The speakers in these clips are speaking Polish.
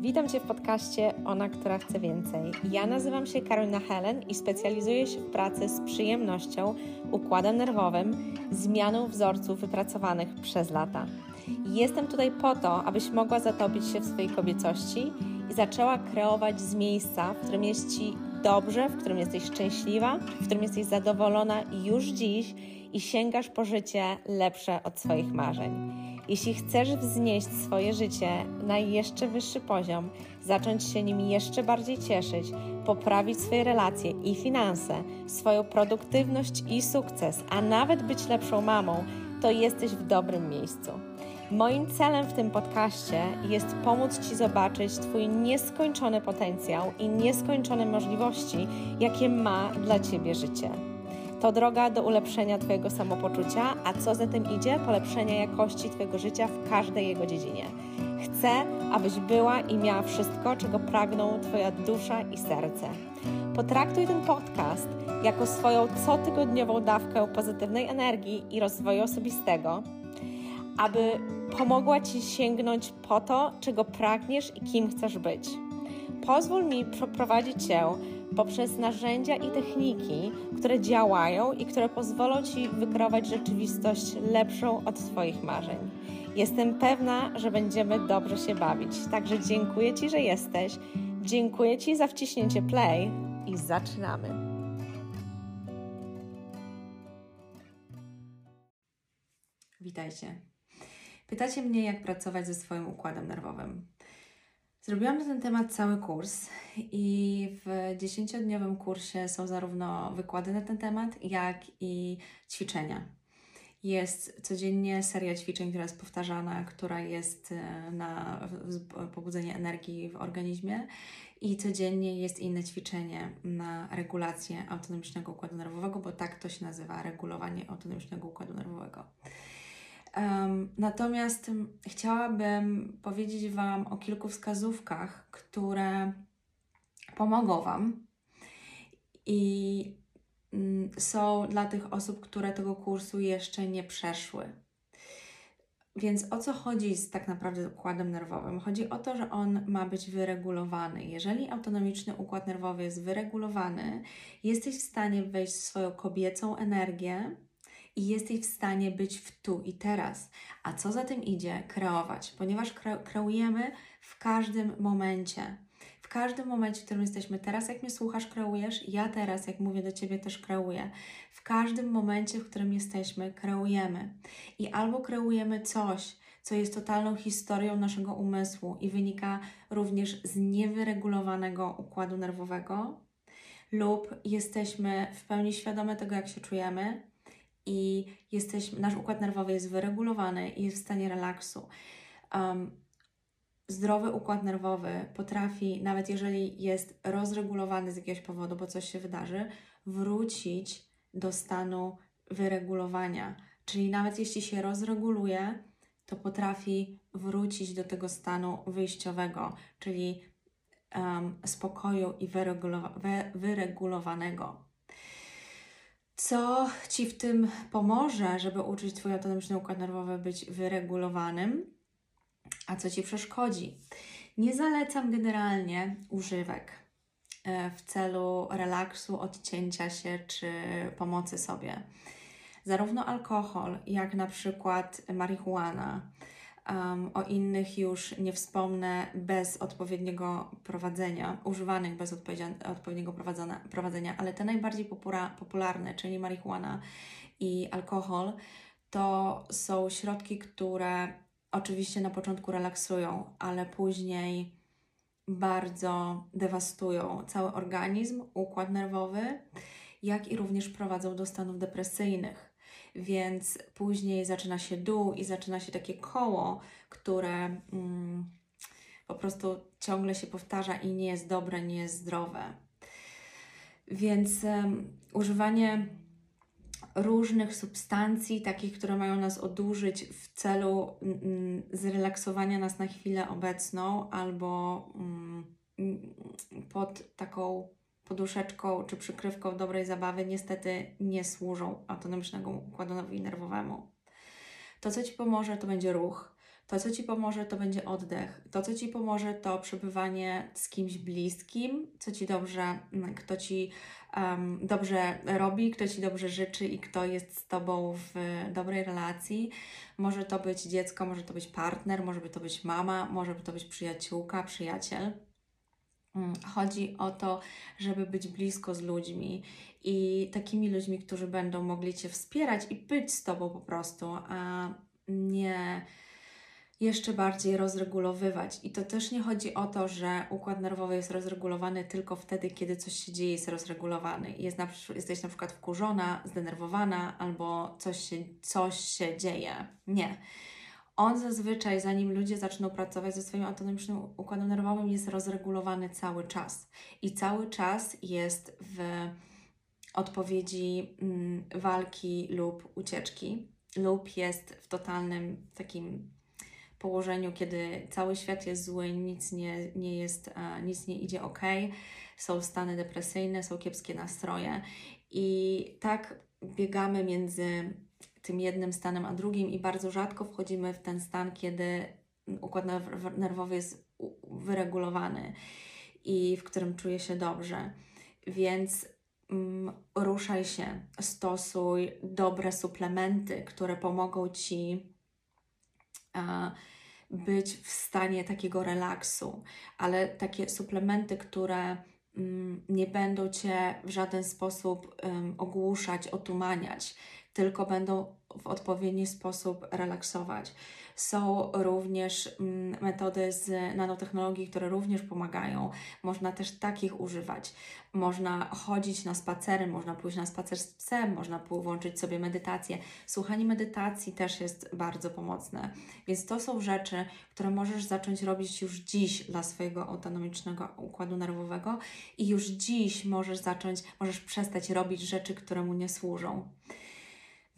Witam Cię w podcaście Ona, która chce więcej. Ja nazywam się Karolina Helen i specjalizuję się w pracy z przyjemnością, układem nerwowym, zmianą wzorców wypracowanych przez lata. Jestem tutaj po to, abyś mogła zatopić się w swojej kobiecości i zaczęła kreować z miejsca, w którym jest Ci dobrze, w którym jesteś szczęśliwa, w którym jesteś zadowolona już dziś i sięgasz po życie lepsze od swoich marzeń. Jeśli chcesz wznieść swoje życie na jeszcze wyższy poziom, zacząć się nim jeszcze bardziej cieszyć, poprawić swoje relacje i finanse, swoją produktywność i sukces, a nawet być lepszą mamą, to jesteś w dobrym miejscu. Moim celem w tym podcaście jest pomóc Ci zobaczyć Twój nieskończony potencjał i nieskończone możliwości, jakie ma dla Ciebie życie. To droga do ulepszenia Twojego samopoczucia, a co za tym idzie, polepszenia jakości Twojego życia w każdej jego dziedzinie. Chcę, abyś była i miała wszystko, czego pragną Twoja dusza i serce. Potraktuj ten podcast jako swoją cotygodniową dawkę pozytywnej energii i rozwoju osobistego, aby pomogła Ci sięgnąć po to, czego pragniesz i kim chcesz być. Pozwól mi przeprowadzić Cię poprzez narzędzia i techniki, które działają i które pozwolą Ci wykreować rzeczywistość lepszą od Twoich marzeń. Jestem pewna, że będziemy dobrze się bawić. Także dziękuję Ci, że jesteś. Dziękuję Ci za wciśnięcie play i zaczynamy. Witajcie. Pytacie mnie, jak pracować ze swoim układem nerwowym. Zrobiłam na ten temat cały kurs i w dziesięciodniowym kursie są zarówno wykłady na ten temat, jak i ćwiczenia. Jest codziennie seria ćwiczeń, która jest powtarzana, która jest e, na pobudzenie energii w organizmie i codziennie jest inne ćwiczenie na regulację autonomicznego układu nerwowego, bo tak to się nazywa, regulowanie autonomicznego układu nerwowego. Um, natomiast chciałabym powiedzieć Wam o kilku wskazówkach, które pomogą Wam i mm, są dla tych osób, które tego kursu jeszcze nie przeszły. Więc o co chodzi z tak naprawdę układem nerwowym? Chodzi o to, że on ma być wyregulowany. Jeżeli autonomiczny układ nerwowy jest wyregulowany, jesteś w stanie wejść w swoją kobiecą energię i jesteś w stanie być w tu i teraz. A co za tym idzie? Kreować, ponieważ kre kreujemy w każdym momencie. W każdym momencie, w którym jesteśmy teraz, jak mnie słuchasz, kreujesz, ja teraz, jak mówię do Ciebie, też kreuję. W każdym momencie, w którym jesteśmy, kreujemy. I albo kreujemy coś, co jest totalną historią naszego umysłu i wynika również z niewyregulowanego układu nerwowego, lub jesteśmy w pełni świadome tego, jak się czujemy, i jesteśmy, nasz układ nerwowy jest wyregulowany i jest w stanie relaksu. Um, zdrowy układ nerwowy potrafi, nawet jeżeli jest rozregulowany z jakiegoś powodu, bo coś się wydarzy, wrócić do stanu wyregulowania. Czyli nawet jeśli się rozreguluje, to potrafi wrócić do tego stanu wyjściowego, czyli um, spokoju i wyregulowanego. Co Ci w tym pomoże, żeby uczyć Twój autonomiczny układ nerwowy być wyregulowanym, a co Ci przeszkodzi? Nie zalecam generalnie używek e, w celu relaksu, odcięcia się czy pomocy sobie. Zarówno alkohol, jak na przykład marihuana, Um, o innych już nie wspomnę bez odpowiedniego prowadzenia, używanych bez odpowiedniego prowadzenia, ale te najbardziej popularne, czyli marihuana i alkohol, to są środki, które oczywiście na początku relaksują, ale później bardzo dewastują cały organizm, układ nerwowy, jak i również prowadzą do stanów depresyjnych więc później zaczyna się dół i zaczyna się takie koło, które mm, po prostu ciągle się powtarza i nie jest dobre, nie jest zdrowe. Więc um, używanie różnych substancji, takich, które mają nas odurzyć w celu mm, zrelaksowania nas na chwilę obecną albo mm, pod taką poduszeczką czy przykrywką dobrej zabawy niestety nie służą autonomicznemu układowi nerwowemu. To, co Ci pomoże, to będzie ruch. To, co Ci pomoże, to będzie oddech. To, co Ci pomoże, to przebywanie z kimś bliskim, co Ci dobrze, mm, kto Ci um, dobrze robi, kto Ci dobrze życzy i kto jest z Tobą w dobrej relacji. Może to być dziecko, może to być partner, może to być mama, może to być przyjaciółka, przyjaciel. Mm, chodzi o to, żeby być blisko z ludźmi i takimi ludźmi, którzy będą mogli Cię wspierać i być z Tobą po prostu, a nie jeszcze bardziej rozregulowywać. I to też nie chodzi o to, że układ nerwowy jest rozregulowany tylko wtedy, kiedy coś się dzieje, jest rozregulowany. Jest na, jesteś na przykład wkurzona, zdenerwowana albo coś się, coś się dzieje. Nie. On zazwyczaj, zanim ludzie zaczną pracować ze swoim autonomicznym układem nerwowym, jest rozregulowany cały czas. I cały czas jest w odpowiedzi mm, walki lub ucieczki, lub jest w totalnym takim położeniu, kiedy cały świat jest zły, nic nie, nie jest, nic nie idzie ok, są stany depresyjne, są kiepskie nastroje i tak biegamy między tym jednym stanem a drugim i bardzo rzadko wchodzimy w ten stan, kiedy układ nerwowy jest wyregulowany i w którym czuję się dobrze. Więc mm, ruszaj się, stosuj dobre suplementy, które pomogą Ci być w stanie takiego relaksu, ale takie suplementy, które mm, nie będą Cię w żaden sposób ogłuszać, otumaniać, tylko będą w odpowiedni sposób relaksować. Są również mm, metody z nanotechnologii, które również pomagają. Można też takich używać. Można chodzić na spacery, można pójść na spacer z psem, można włączyć sobie medytację. Słuchanie medytacji też jest bardzo pomocne. Więc to są rzeczy, które możesz zacząć robić już dziś dla swojego autonomicznego układu nerwowego i już dziś możesz zacząć, możesz przestać robić rzeczy, które mu nie służą.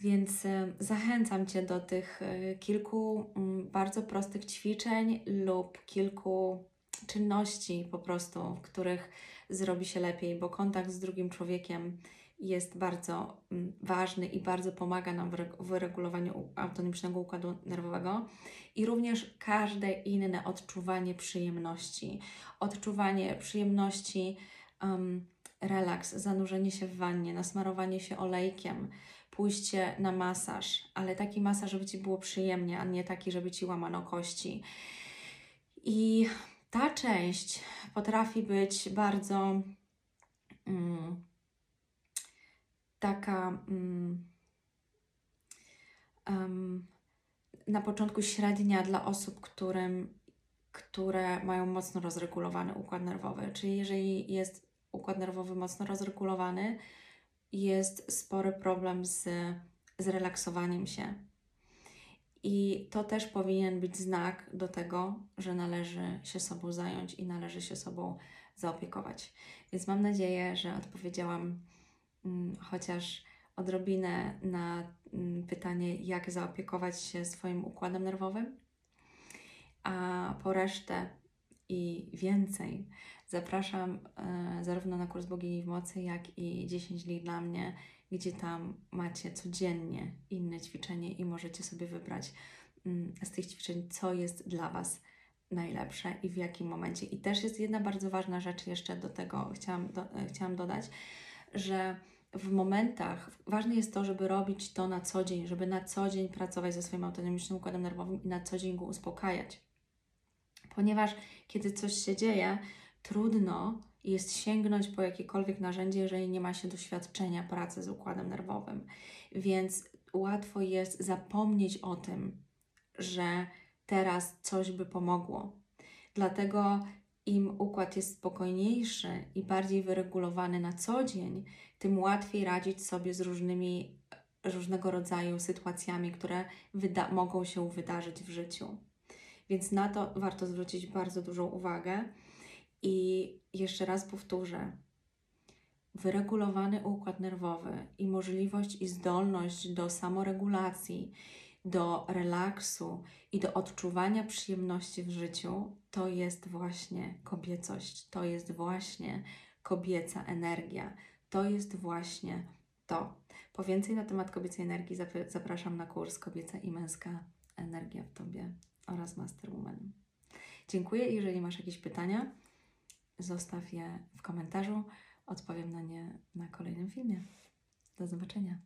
Więc e, zachęcam Cię do tych e, kilku mm, bardzo prostych ćwiczeń lub kilku czynności po prostu, w których zrobi się lepiej, bo kontakt z drugim człowiekiem jest bardzo mm, ważny i bardzo pomaga nam w wyregulowaniu autonomicznego układu nerwowego i również każde inne odczuwanie przyjemności. Odczuwanie przyjemności, um, relaks, zanurzenie się w wannie, nasmarowanie się olejkiem, pójście na masaż, ale taki masaż, żeby Ci było przyjemnie, a nie taki, żeby Ci łamano kości. I ta część potrafi być bardzo mm, taka um, na początku średnia dla osób, którym, które mają mocno rozregulowany układ nerwowy. Czyli jeżeli jest układ nerwowy mocno rozregulowany, jest spory problem z zrelaksowaniem się. I to też powinien być znak do tego, że należy się sobą zająć i należy się sobą zaopiekować. Więc mam nadzieję, że odpowiedziałam mm, chociaż odrobinę na mm, pytanie, jak zaopiekować się swoim układem nerwowym. A po resztę i więcej Zapraszam e, zarówno na kurs Bogini w Mocy, jak i 10 dni dla mnie, gdzie tam macie codziennie inne ćwiczenie i możecie sobie wybrać mm, z tych ćwiczeń, co jest dla Was najlepsze i w jakim momencie. I też jest jedna bardzo ważna rzecz jeszcze do tego, chciałam, do, e, chciałam dodać, że w momentach ważne jest to, żeby robić to na co dzień, żeby na co dzień pracować ze swoim autonomicznym układem nerwowym i na co dzień go uspokajać. Ponieważ kiedy coś się dzieje, trudno jest sięgnąć po jakiekolwiek narzędzie, jeżeli nie ma się doświadczenia pracy z układem nerwowym. Więc łatwo jest zapomnieć o tym, że teraz coś by pomogło. Dlatego im układ jest spokojniejszy i bardziej wyregulowany na co dzień, tym łatwiej radzić sobie z różnymi różnego rodzaju sytuacjami, które mogą się wydarzyć w życiu. Więc na to warto zwrócić bardzo dużą uwagę. I jeszcze raz powtórzę, wyregulowany układ nerwowy i możliwość i zdolność do samoregulacji, do relaksu i do odczuwania przyjemności w życiu, to jest właśnie kobiecość, to jest właśnie kobieca energia, to jest właśnie to. Po więcej na temat kobiecej energii zapraszam na kurs Kobieca i Męska Energia w Tobie oraz Masterwoman. Dziękuję. Jeżeli masz jakieś pytania, zostaw je w komentarzu. Odpowiem na nie na kolejnym filmie. Do zobaczenia.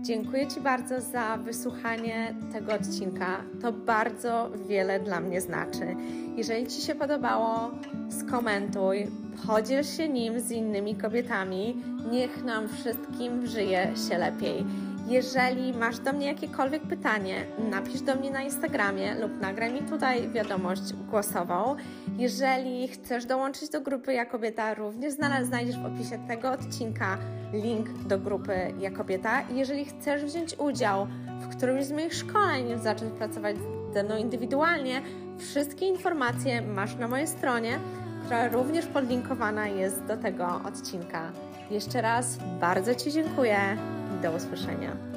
Dziękuję Ci bardzo za wysłuchanie tego odcinka. To bardzo wiele dla mnie znaczy. Jeżeli Ci się podobało, skomentuj, podziel się nim z innymi kobietami. Niech nam wszystkim żyje się lepiej. Jeżeli masz do mnie jakiekolwiek pytanie, napisz do mnie na Instagramie lub nagraj mi tutaj wiadomość głosową. Jeżeli chcesz dołączyć do grupy Ja Kobieta, również znajdziesz w opisie tego odcinka link do grupy Ja Kobieta. Jeżeli chcesz wziąć udział w którymś z moich szkoleń, zacząć pracować ze mną indywidualnie, wszystkie informacje masz na mojej stronie, która również podlinkowana jest do tego odcinka. Jeszcze raz bardzo Ci dziękuję. Do usłyszenia.